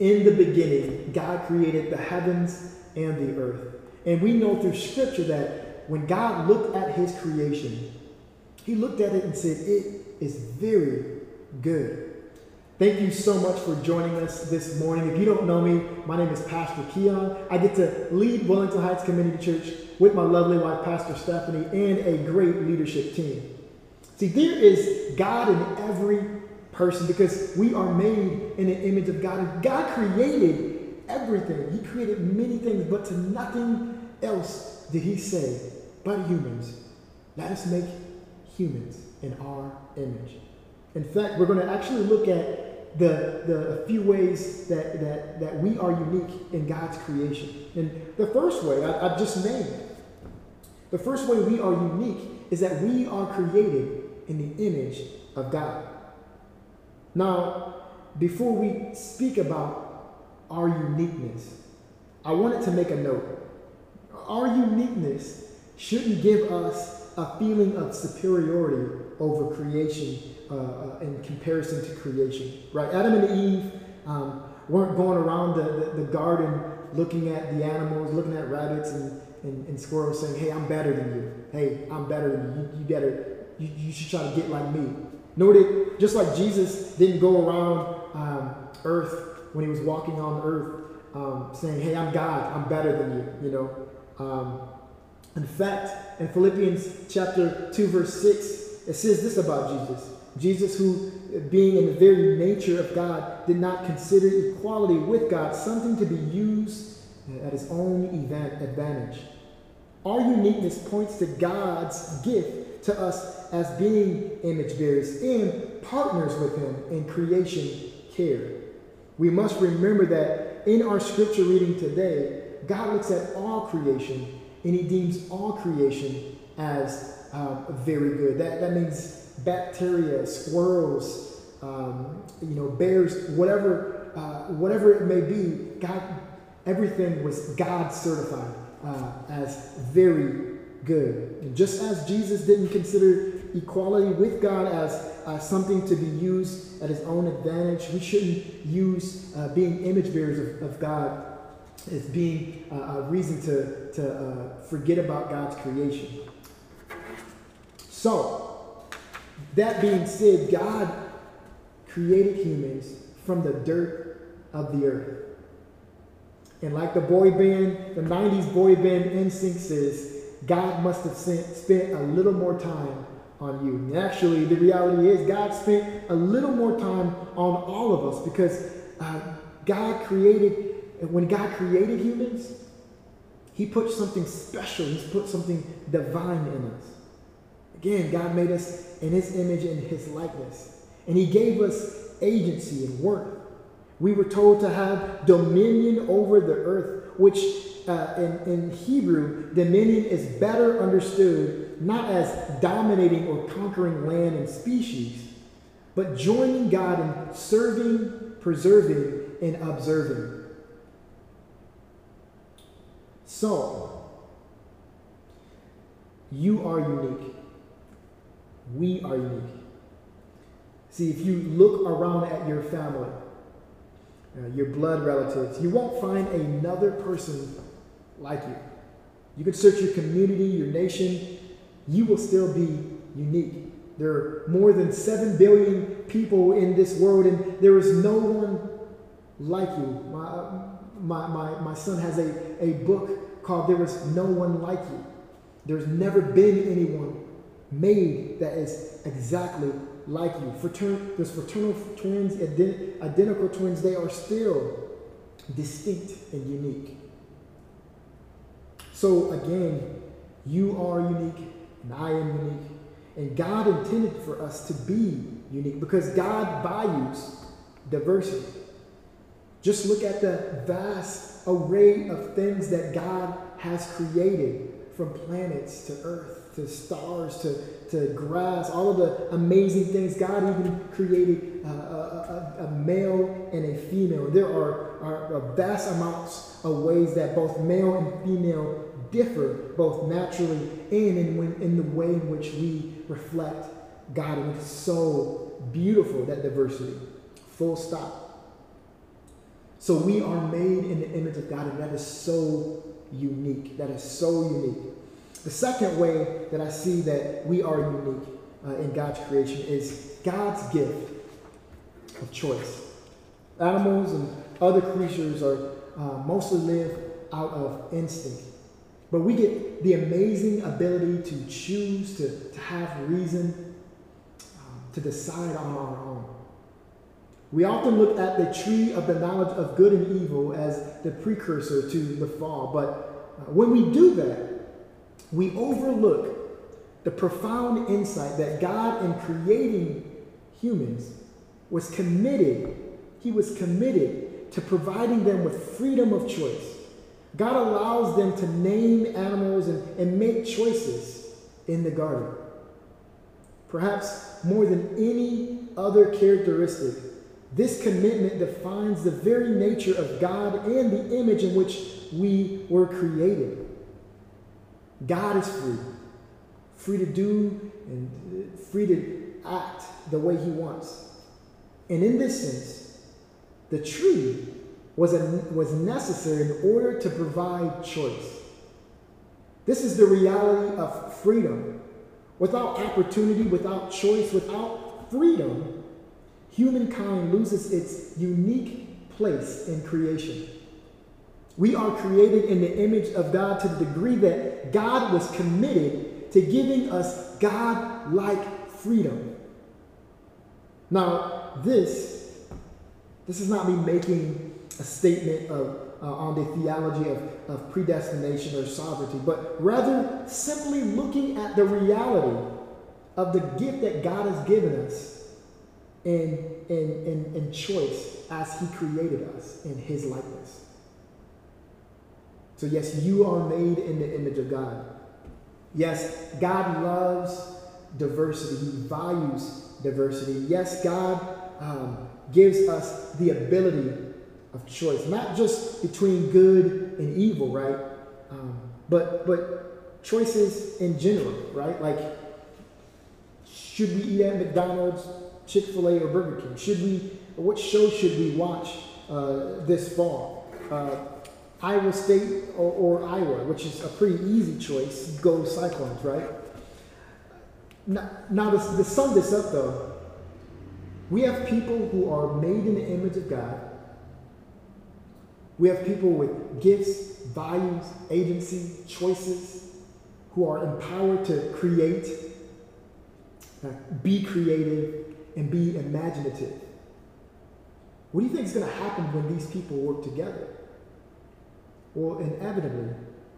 In the beginning, God created the heavens and the earth. And we know through scripture that when God looked at his creation, he looked at it and said, It is very good. Thank you so much for joining us this morning. If you don't know me, my name is Pastor Keon. I get to lead Wellington Heights Community Church with my lovely wife, Pastor Stephanie, and a great leadership team. See, there is God in every person because we are made in the image of God. And God created everything, He created many things, but to nothing else did He say, but humans. Let us make humans in our image. In fact, we're going to actually look at the, the few ways that, that, that we are unique in God's creation. And the first way, I, I've just named The first way we are unique is that we are created in the image of God. Now, before we speak about our uniqueness, I wanted to make a note. Our uniqueness shouldn't give us a feeling of superiority over creation uh, uh, in comparison to creation, right? Adam and Eve um, weren't going around the, the, the, garden looking at the animals, looking at rabbits and, and, and, squirrels saying, hey, I'm better than you. Hey, I'm better than you. You, you better, you, you should try to get like me. Nor did, just like Jesus didn't go around um, earth when he was walking on earth um, saying, hey, I'm God, I'm better than you, you know. Um, in fact, in Philippians chapter 2, verse 6, it says this about Jesus. Jesus, who, being in the very nature of God, did not consider equality with God something to be used at his own event advantage. Our uniqueness points to God's gift to us as being image bearers and partners with him in creation care. We must remember that in our scripture reading today, God looks at all creation and he deems all creation as uh, very good. That, that means bacteria, squirrels, um, you know, bears, whatever, uh, whatever it may be, God, everything was God certified uh, as very good. And just as Jesus didn't consider equality with God as uh, something to be used at his own advantage, we shouldn't use uh, being image bearers of, of, God as being uh, a reason to, to uh, forget about God's creation. So, that being said, God created humans from the dirt of the earth. And like the boy band, the 90s boy band NSYNC says, God must have spent a little more time on you. And actually, the reality is, God spent a little more time on all of us because uh, God created, when God created humans, He put something special, He put something divine in us. Again, God made us in his image and his likeness. And he gave us agency and worth. We were told to have dominion over the earth, which uh, in, in Hebrew, dominion is better understood not as dominating or conquering land and species, but joining God in serving, preserving, and observing. So, you are unique we are unique. See, if you look around at your family, uh, your blood relatives, you won't find another person like you. You can search your community, your nation, you will still be unique. There are more than 7 billion people in this world, and there is no one like you. My, my, my, my son has a, a book called There Is No One Like You. There's never been anyone made that is exactly like you. Fratern- those fraternal twins, ident- identical twins, they are still distinct and unique. So again, you are unique and I am unique. And God intended for us to be unique because God values diversity. Just look at the vast array of things that God has created from planets to earth to stars to, to grass, all of the amazing things. God even created a, a, a, male and a female. There are, are vast amounts of ways that both male and female differ, both naturally and in, in the way in which we reflect God. And it's so beautiful, that diversity. Full stop. So we are made in the image of God, and that is so unique. That is so unique. The second way that I see that we are unique uh, in God's creation is God's gift of choice. Animals and other creatures are uh, mostly live out of instinct. But we get the amazing ability to choose, to, to have reason, um, to decide on our own. We often look at the tree of the knowledge of good and evil as the precursor to the fall. But uh, when we do that, we overlook the profound insight that God, in creating humans, was committed. He was committed to providing them with freedom of choice. God allows them to name animals and, and make choices in the garden. Perhaps more than any other characteristic, this commitment defines the very nature of God and the image in which we were created. God is free, free to do and uh, free to act the way He wants. And in this sense, the tree was, a, was necessary in order to provide choice. This is the reality of freedom. Without opportunity, without choice, without freedom, humankind loses its unique place in creation. We are created in the image of God to the degree that God was committed to giving us God like freedom. Now, this, this is not me making a statement of, uh, on the theology of, of predestination or sovereignty, but rather simply looking at the reality of the gift that God has given us in, in, in, in choice as He created us in His likeness. So, yes, you are made in the image of God. Yes, God loves diversity, He values diversity. Yes, God um, gives us the ability of choice, not just between good and evil, right? Um, but but choices in general, right? Like, should we eat at McDonald's, Chick Fil A, or Burger King? Should we? What show should we watch uh, this fall? Uh, Iowa State or, or, Iowa, which is a pretty easy choice. Go Cyclones, right? Now, now to, to sum this up, though, we have people who are made in the image of God. We have people with gifts, values, agency, choices, who are empowered to create, uh, be creative, and be imaginative. What do you think is going to happen when these people work together? Well, inevitably,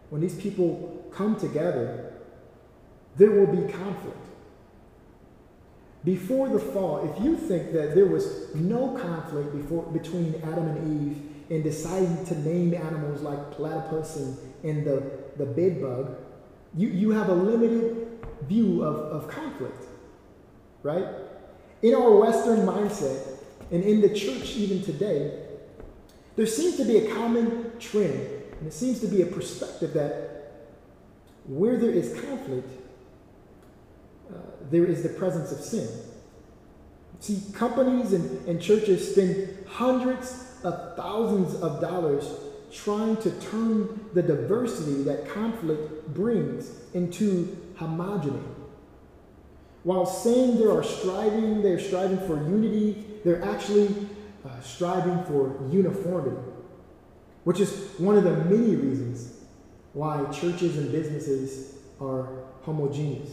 when these people come together, there will be conflict. Before the fall, if you think that there was no conflict before, between Adam and Eve in deciding to name animals like platypus and, and the, the bed bug, you, you have a limited view of, of conflict, right? In our Western mindset, and in the church even today, there seems to be a common trend and it seems to be a perspective that where there is conflict, uh, there is the presence of sin. See, companies and, and churches spend hundreds of thousands of dollars trying to turn the diversity that conflict brings into homogeny. While saying they are striving, they're striving for unity, they're actually uh, striving for uniformity which is one of the many reasons why churches and businesses are homogeneous.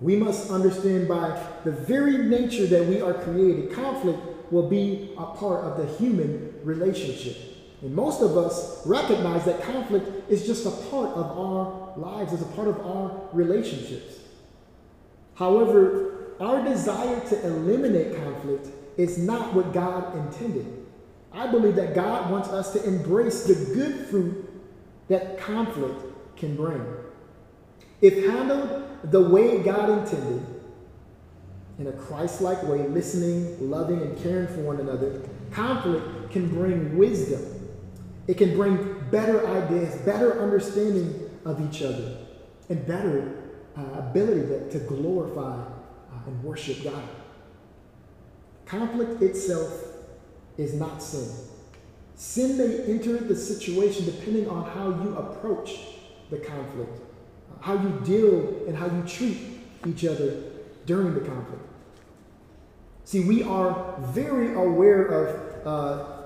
We must understand by the very nature that we are created, conflict will be a part of the human relationship. And most of us recognize that conflict is just a part of our lives, is a part of our relationships. However, our desire to eliminate conflict is not what God intended. I believe that God wants us to embrace the good fruit that conflict can bring. If handled the way God intended, in a Christ like way, listening, loving, and caring for one another, conflict can bring wisdom. It can bring better ideas, better understanding of each other, and better uh, ability to, to glorify uh, and worship God. Conflict itself is not sin. Sin may enter the situation depending on how you approach the conflict, how you deal and how you treat each other during the conflict. See, we are very aware of uh,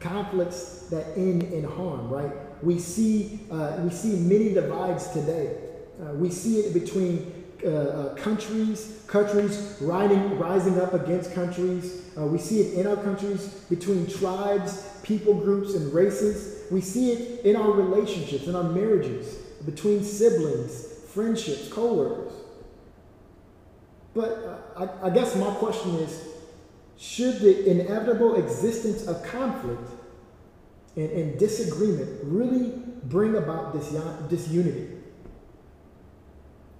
conflicts that end in harm, right? We see, uh, we see many divides today. Uh, we see it between uh, uh, countries, countries riding, rising up against countries. Uh, we see it in our countries between tribes, people groups, and races. We see it in our relationships, in our marriages, between siblings, friendships, co-workers. But uh, I, I guess my question is, should the inevitable existence of conflict and, and disagreement really bring about this disunity?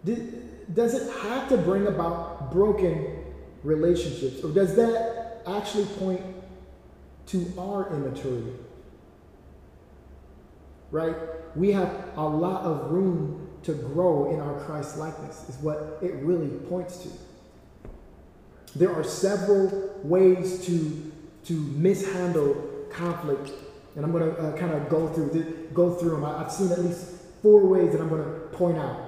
does it have to bring about broken relationships? Or does that actually point to our immaturity? Right? We have a lot of room to grow in our Christ likeness, is what it really points to. There are several ways to, to mishandle conflict, and I'm going to uh, kind of go through go through them. I've seen at least four ways that I'm going to point out.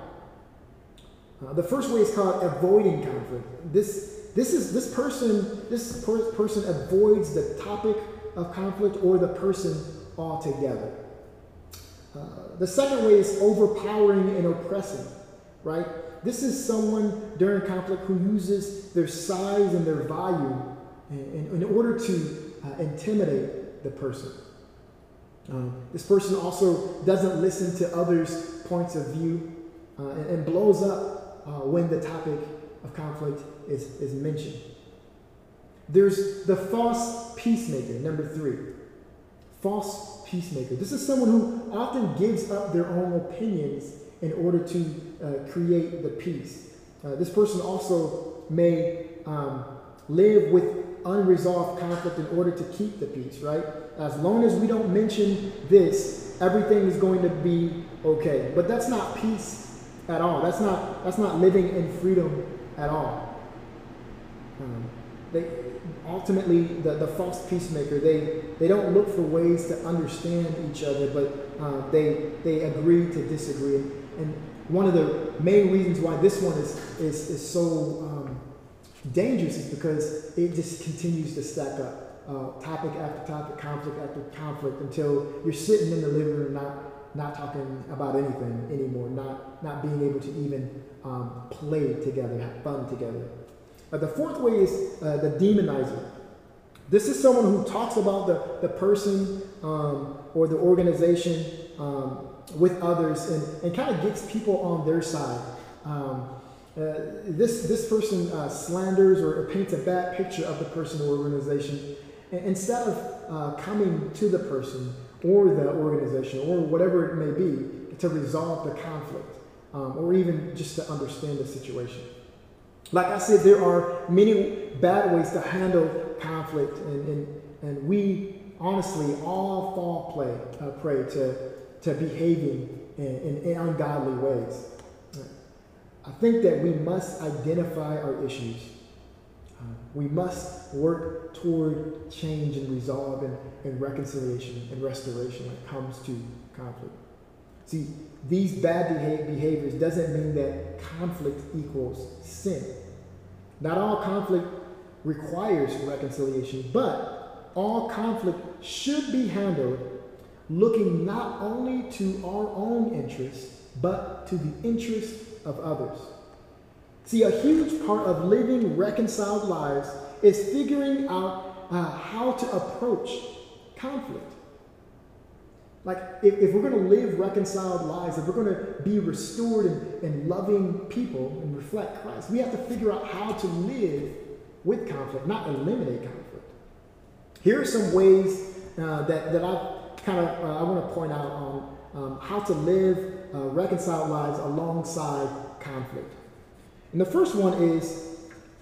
Uh, the first way is called avoiding conflict. This, this is this person, this per- person avoids the topic of conflict or the person altogether. Uh, the second way is overpowering and oppressing, right? This is someone during conflict who uses their size and their value in, in, in order to uh, intimidate the person. Um, this person also doesn't listen to others' points of view uh, and, and blows up uh, when the topic of conflict is, is mentioned. There's the false peacemaker, number three. False peacemaker. This is someone who often gives up their own opinions in order to uh, create the peace. Uh, this person also may um, live with unresolved conflict in order to keep the peace, right? As long as we don't mention this, everything is going to be okay. But that's not peace at all. That's not that's not living in freedom at all. Um, they ultimately the, the false peacemaker they they don't look for ways to understand each other, but uh, they they agree to disagree. And one of the main reasons why this one is is is so um, dangerous is because it just continues to stack up. Uh, topic after topic, conflict after conflict, until you're sitting in the living room not not talking about anything anymore, not, not being able to even um, play together, have fun together. Uh, the fourth way is uh, the demonizer. This is someone who talks about the, the person um, or the organization um, with others and, and kind of gets people on their side. Um, uh, this, this person uh, slanders or, or, paints a bad picture of the person or organization. And instead of uh, coming to the person or the organization or whatever it may be to resolve the conflict um, or even just to understand the situation. Like I said, there are many bad ways to handle conflict, and, and, and we honestly all fall play, uh, prey to, to behaving in, in, in ungodly ways. I think that we must identify our issues we must work toward change and resolve and, and reconciliation and restoration when it comes to conflict. See, these bad behaviors doesn't mean that conflict equals sin. Not all conflict requires reconciliation, but all conflict should be handled looking not only to our own interests, but to the interests of others. See, a huge part of living reconciled lives is figuring out uh, how to approach conflict. Like, if, if we're going to live reconciled lives, if we're going to be restored and, and loving people and reflect Christ, we have to figure out how to live with conflict, not eliminate conflict. Here are some ways uh, that, that I kind of uh, I want to point out on um, how to live uh, reconciled lives alongside conflict. And the first one is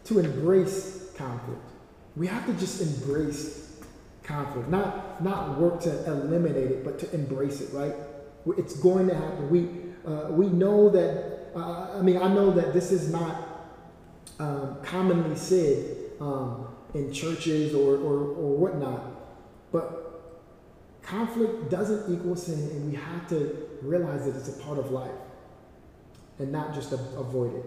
to embrace conflict. We have to just embrace conflict, not, not work to eliminate it, but to embrace it, right? It's going to happen. We, uh, we know that, uh, I mean, I know that this is not um, commonly said um, in churches or, or, or whatnot, but conflict doesn't equal sin, and we have to realize that it's a part of life and not just avoid it.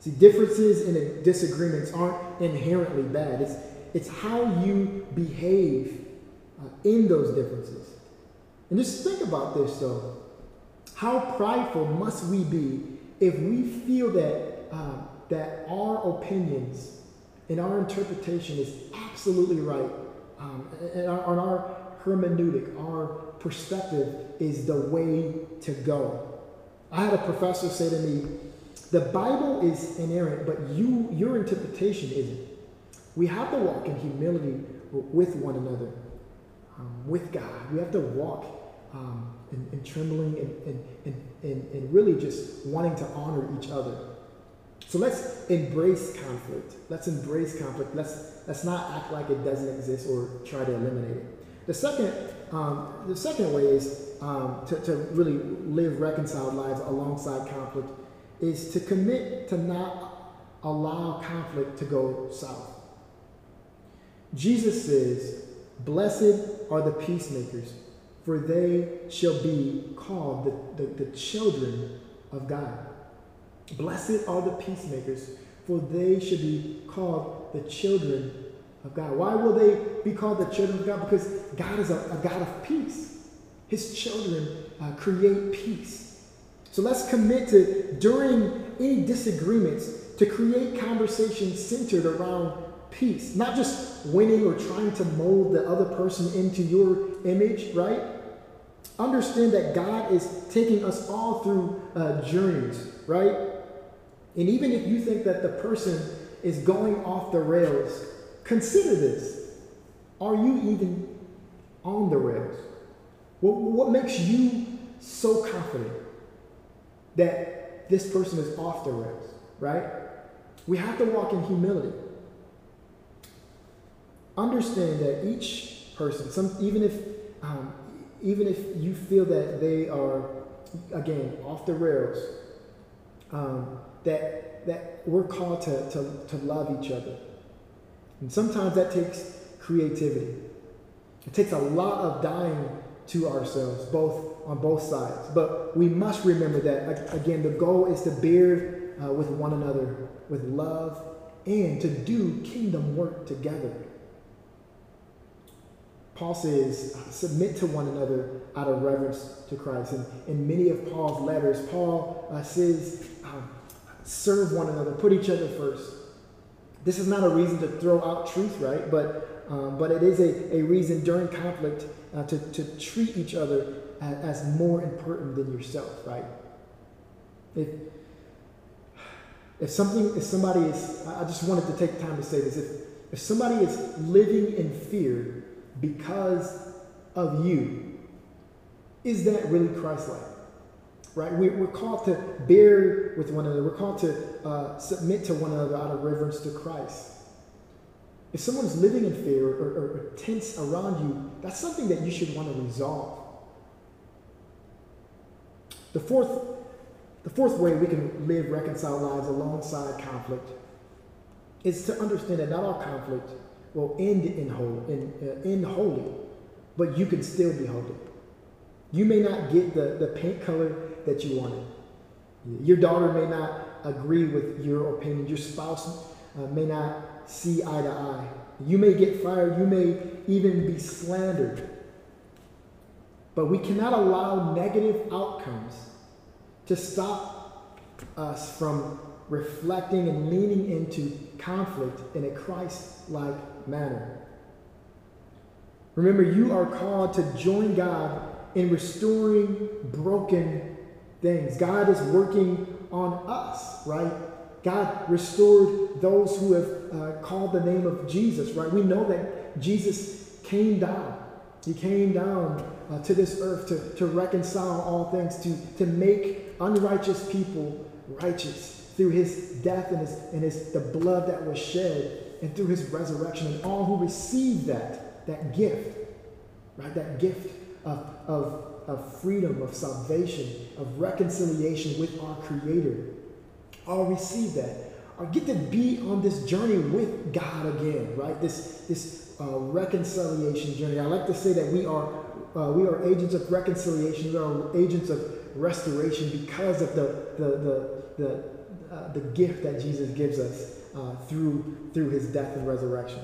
See, differences and disagreements aren't inherently bad. It's, it's how you behave uh, in those differences. And just think about this, though. How prideful must we be if we feel that, uh, that our opinions and our interpretation is absolutely right, um, and, our, and our hermeneutic, our perspective is the way to go? I had a professor say to me, the Bible is inerrant, but you, your interpretation isn't. We have to walk in humility with one another, um, with God. We have to walk um, in, in, trembling and, and, and, and really just wanting to honor each other. So let's embrace conflict. Let's embrace conflict. Let's, let's not act like it doesn't exist or try to eliminate it. The second, um, the second way is um, to, to really live reconciled lives alongside conflict is to commit to not allow conflict to go south. Jesus says, Blessed are the peacemakers, for they shall be called the, the, the children of God. Blessed are the peacemakers, for they should be called the children of God. Why will they be called the children of God? Because God is a, a God of peace. His children uh, create peace. So let's commit to, during any disagreements, to create conversations centered around peace, not just winning or trying to mold the other person into your image, right? Understand that God is taking us all through uh, journeys, right? And even if you think that the person is going off the rails, consider this. Are you even on the rails? What, what makes you so confident? that this person is off the rails, right? We have to walk in humility. Understand that each person, some even if um, even if you feel that they are again off the rails, um, that that we're called to, to, to love each other. And sometimes that takes creativity. It takes a lot of dying to ourselves, both on both sides. But we must remember that, again, the goal is to bear uh, with one another with love and to do kingdom work together. Paul says, submit to one another out of reverence to Christ. And in many of Paul's letters, Paul uh, says, um, serve one another, put each other first. This is not a reason to throw out truth, right? But, um, but it is a, a reason during conflict uh, to, to treat each other as, as more important than yourself, right? If, if something, if somebody is, I just wanted to take time to say this. If, if somebody is living in fear because of you, is that really Christ like? Right? We, are called to bear with one another. We're called to uh, submit to one another out of reverence to Christ. If someone's living in fear or, or, or tense around you, that's something that you should want to resolve. The fourth, the fourth way we can live reconciled lives alongside conflict is to understand that not all conflict will end in, uh, holy, but you can still be holy. You may not get the, the paint color that you wanted. Your daughter may not agree with your opinion. Your spouse uh, may not see eye to eye. You may get fired. You may even be slandered. But we cannot allow negative outcomes to stop us from reflecting and leaning into conflict in a Christ like manner. Remember, you are called to join God in restoring broken things. God is working on us, right? God restored those who have uh, called the name of Jesus, right? We know that Jesus came down. He came down uh, to this earth to, to reconcile all things, to, to make unrighteous people righteous through his death and, his, and his, the blood that was shed and through his resurrection. And all who receive that, that gift, right, that gift of, of, of freedom, of salvation, of reconciliation with our Creator, all receive that, or get to be on this journey with God again, right? This, this uh, reconciliation journey. I like to say that we are, uh, we are agents of reconciliation, we are agents of restoration because of the, the, the, the, uh, the gift that Jesus gives us uh, through, through his death and resurrection.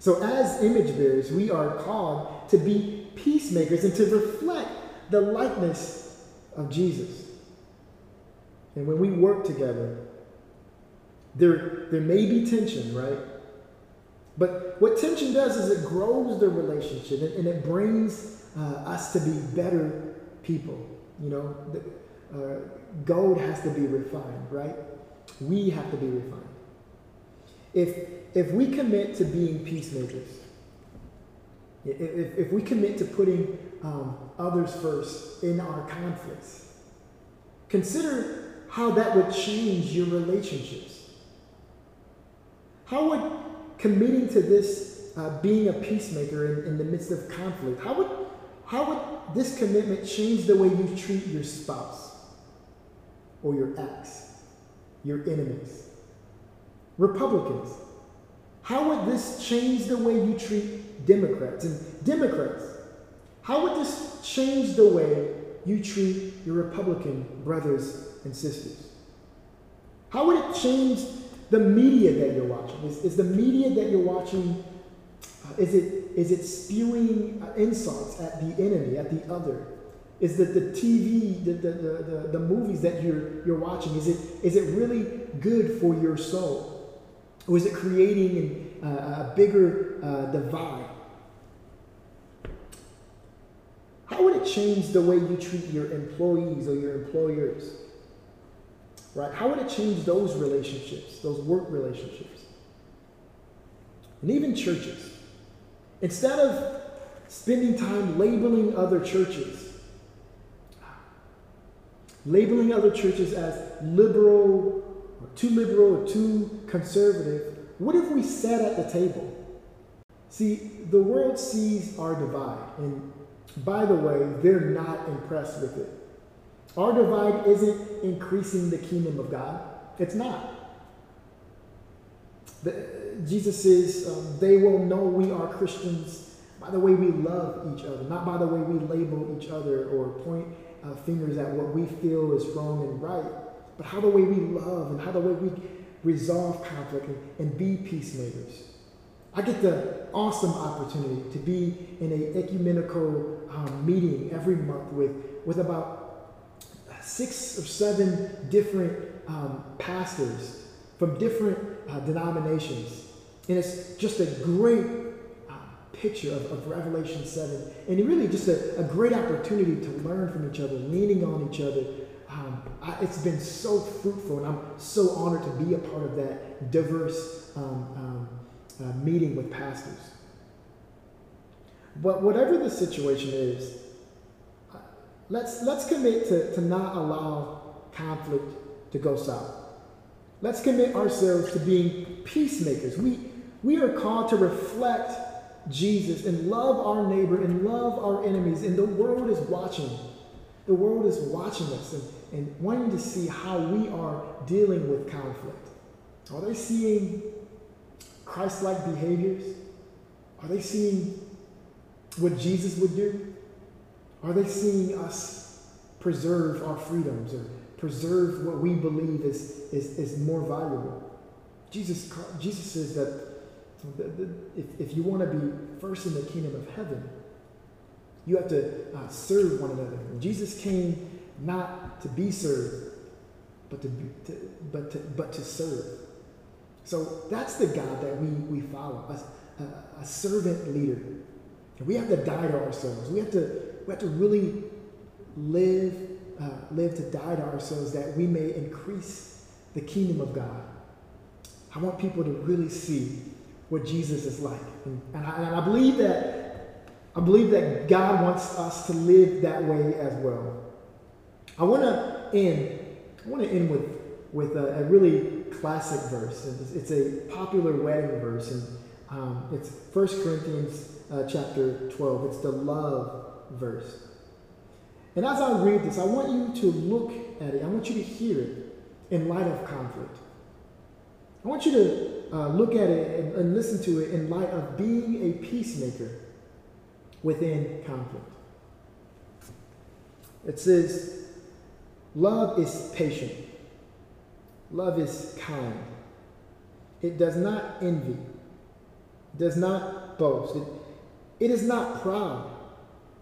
So, as image bearers, we are called to be peacemakers and to reflect the likeness of Jesus. And when we work together, there, there may be tension, right? But what tension does is it grows the relationship and, and it brings uh, us to be better people. You know, uh, gold has to be refined, right? We have to be refined. If, if we commit to being peacemakers, if, if we commit to putting um, others first in our conflicts, consider how that would change your relationships. How would committing to this uh, being a peacemaker in, in the midst of conflict, how would, how would this commitment change the way you treat your spouse or your ex, your enemies? Republicans, how would this change the way you treat Democrats? And Democrats, how would this change the way you treat your Republican brothers and sisters? How would it change the media that you're watching? Is, is the media that you're watching, uh, is, it, is it spewing uh, insults at the enemy, at the other? Is that the TV, the, the, the, the, movies that you're, you're watching, is it, is it really good for your soul? Or is it creating an, uh, a bigger uh, divide? How would it change the way you treat your employees or your employers? Right? How would it change those relationships, those work relationships? And even churches. Instead of spending time labeling other churches, labeling other churches as liberal or too liberal or too conservative, what if we sat at the table? See, the world sees our divide, and by the way, they're not impressed with it. Our divide isn't increasing the kingdom of God. It's not. The, Jesus says um, they will know we are Christians by the way we love each other, not by the way we label each other or point uh, fingers at what we feel is wrong and right, but how the way we love and how the way we resolve conflict and, and be peacemakers. I get the awesome opportunity to be in a ecumenical um, meeting every month with, with about six or seven different um, pastors from different uh, denominations. And it's just a great picture of, of, Revelation 7. And really just a, a, great opportunity to learn from each other, leaning on each other. Um, I, it's been so fruitful, and I'm so honored to be a part of that diverse um, um uh, meeting with pastors. But whatever the situation is, Let's, let's commit to, to not allow conflict to go south. Let's commit ourselves to being peacemakers. We, we are called to reflect Jesus and love our neighbor and love our enemies. And the world is watching. The world is watching us and, and wanting to see how we are dealing with conflict. Are they seeing Christ like behaviors? Are they seeing what Jesus would do? Are they seeing us preserve our freedoms or preserve what we believe is, is, is more valuable? Jesus, Jesus says that if, if you want to be first in the kingdom of heaven, you have to uh, serve one another. Jesus came not to be served, but to, be, to, but to, but to serve. So that's the God that we, we follow, a, a, a servant leader. And we have to die to ourselves. We have to we have to really live, uh, live to die to ourselves that we may increase the kingdom of God. I want people to really see what Jesus is like. And, I, and I believe that I believe that God wants us to live that way as well. I want to end. I want to end with with a, a really classic verse. It's, it's, a popular wedding verse, and um, it's 1 Corinthians uh, chapter 12. It's the love verse. And as I read this, I want you to look at it, I want you to hear it in light of conflict. I want you to uh, look at it and, and listen to it in light of being a peacemaker within conflict. It says, Love is patient. Love is kind. It does not envy. Does not boast. It, it is not proud.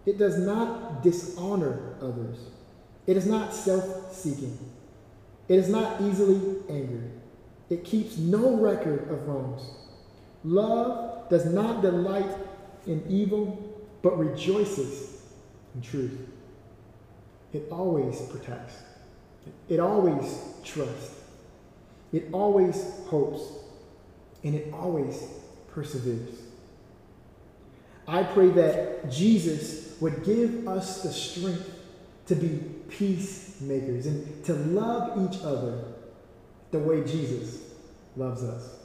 It does not dishonor others. It is not self seeking. It is not easily angered. It keeps no record of wrongs. Love does not delight in evil, but rejoices in truth. It always protects. It always trusts. It always hopes. And it always perseveres. I pray that Jesus would give us the strength to be peacemakers and to love each other the way Jesus loves us.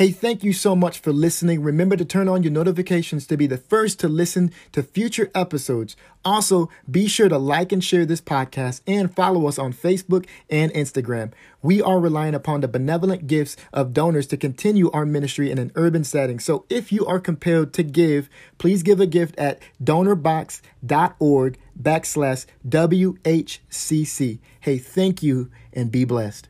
Hey, thank you so much for listening. Remember to turn on your notifications to be the first to listen to future episodes. Also, be sure to like and share this podcast and follow us on Facebook and Instagram. We are relying upon the benevolent gifts of donors to continue our ministry in an urban setting. So if you are compelled to give, please give a gift at donorbox.org backslash WHCC. Hey, thank you and be blessed.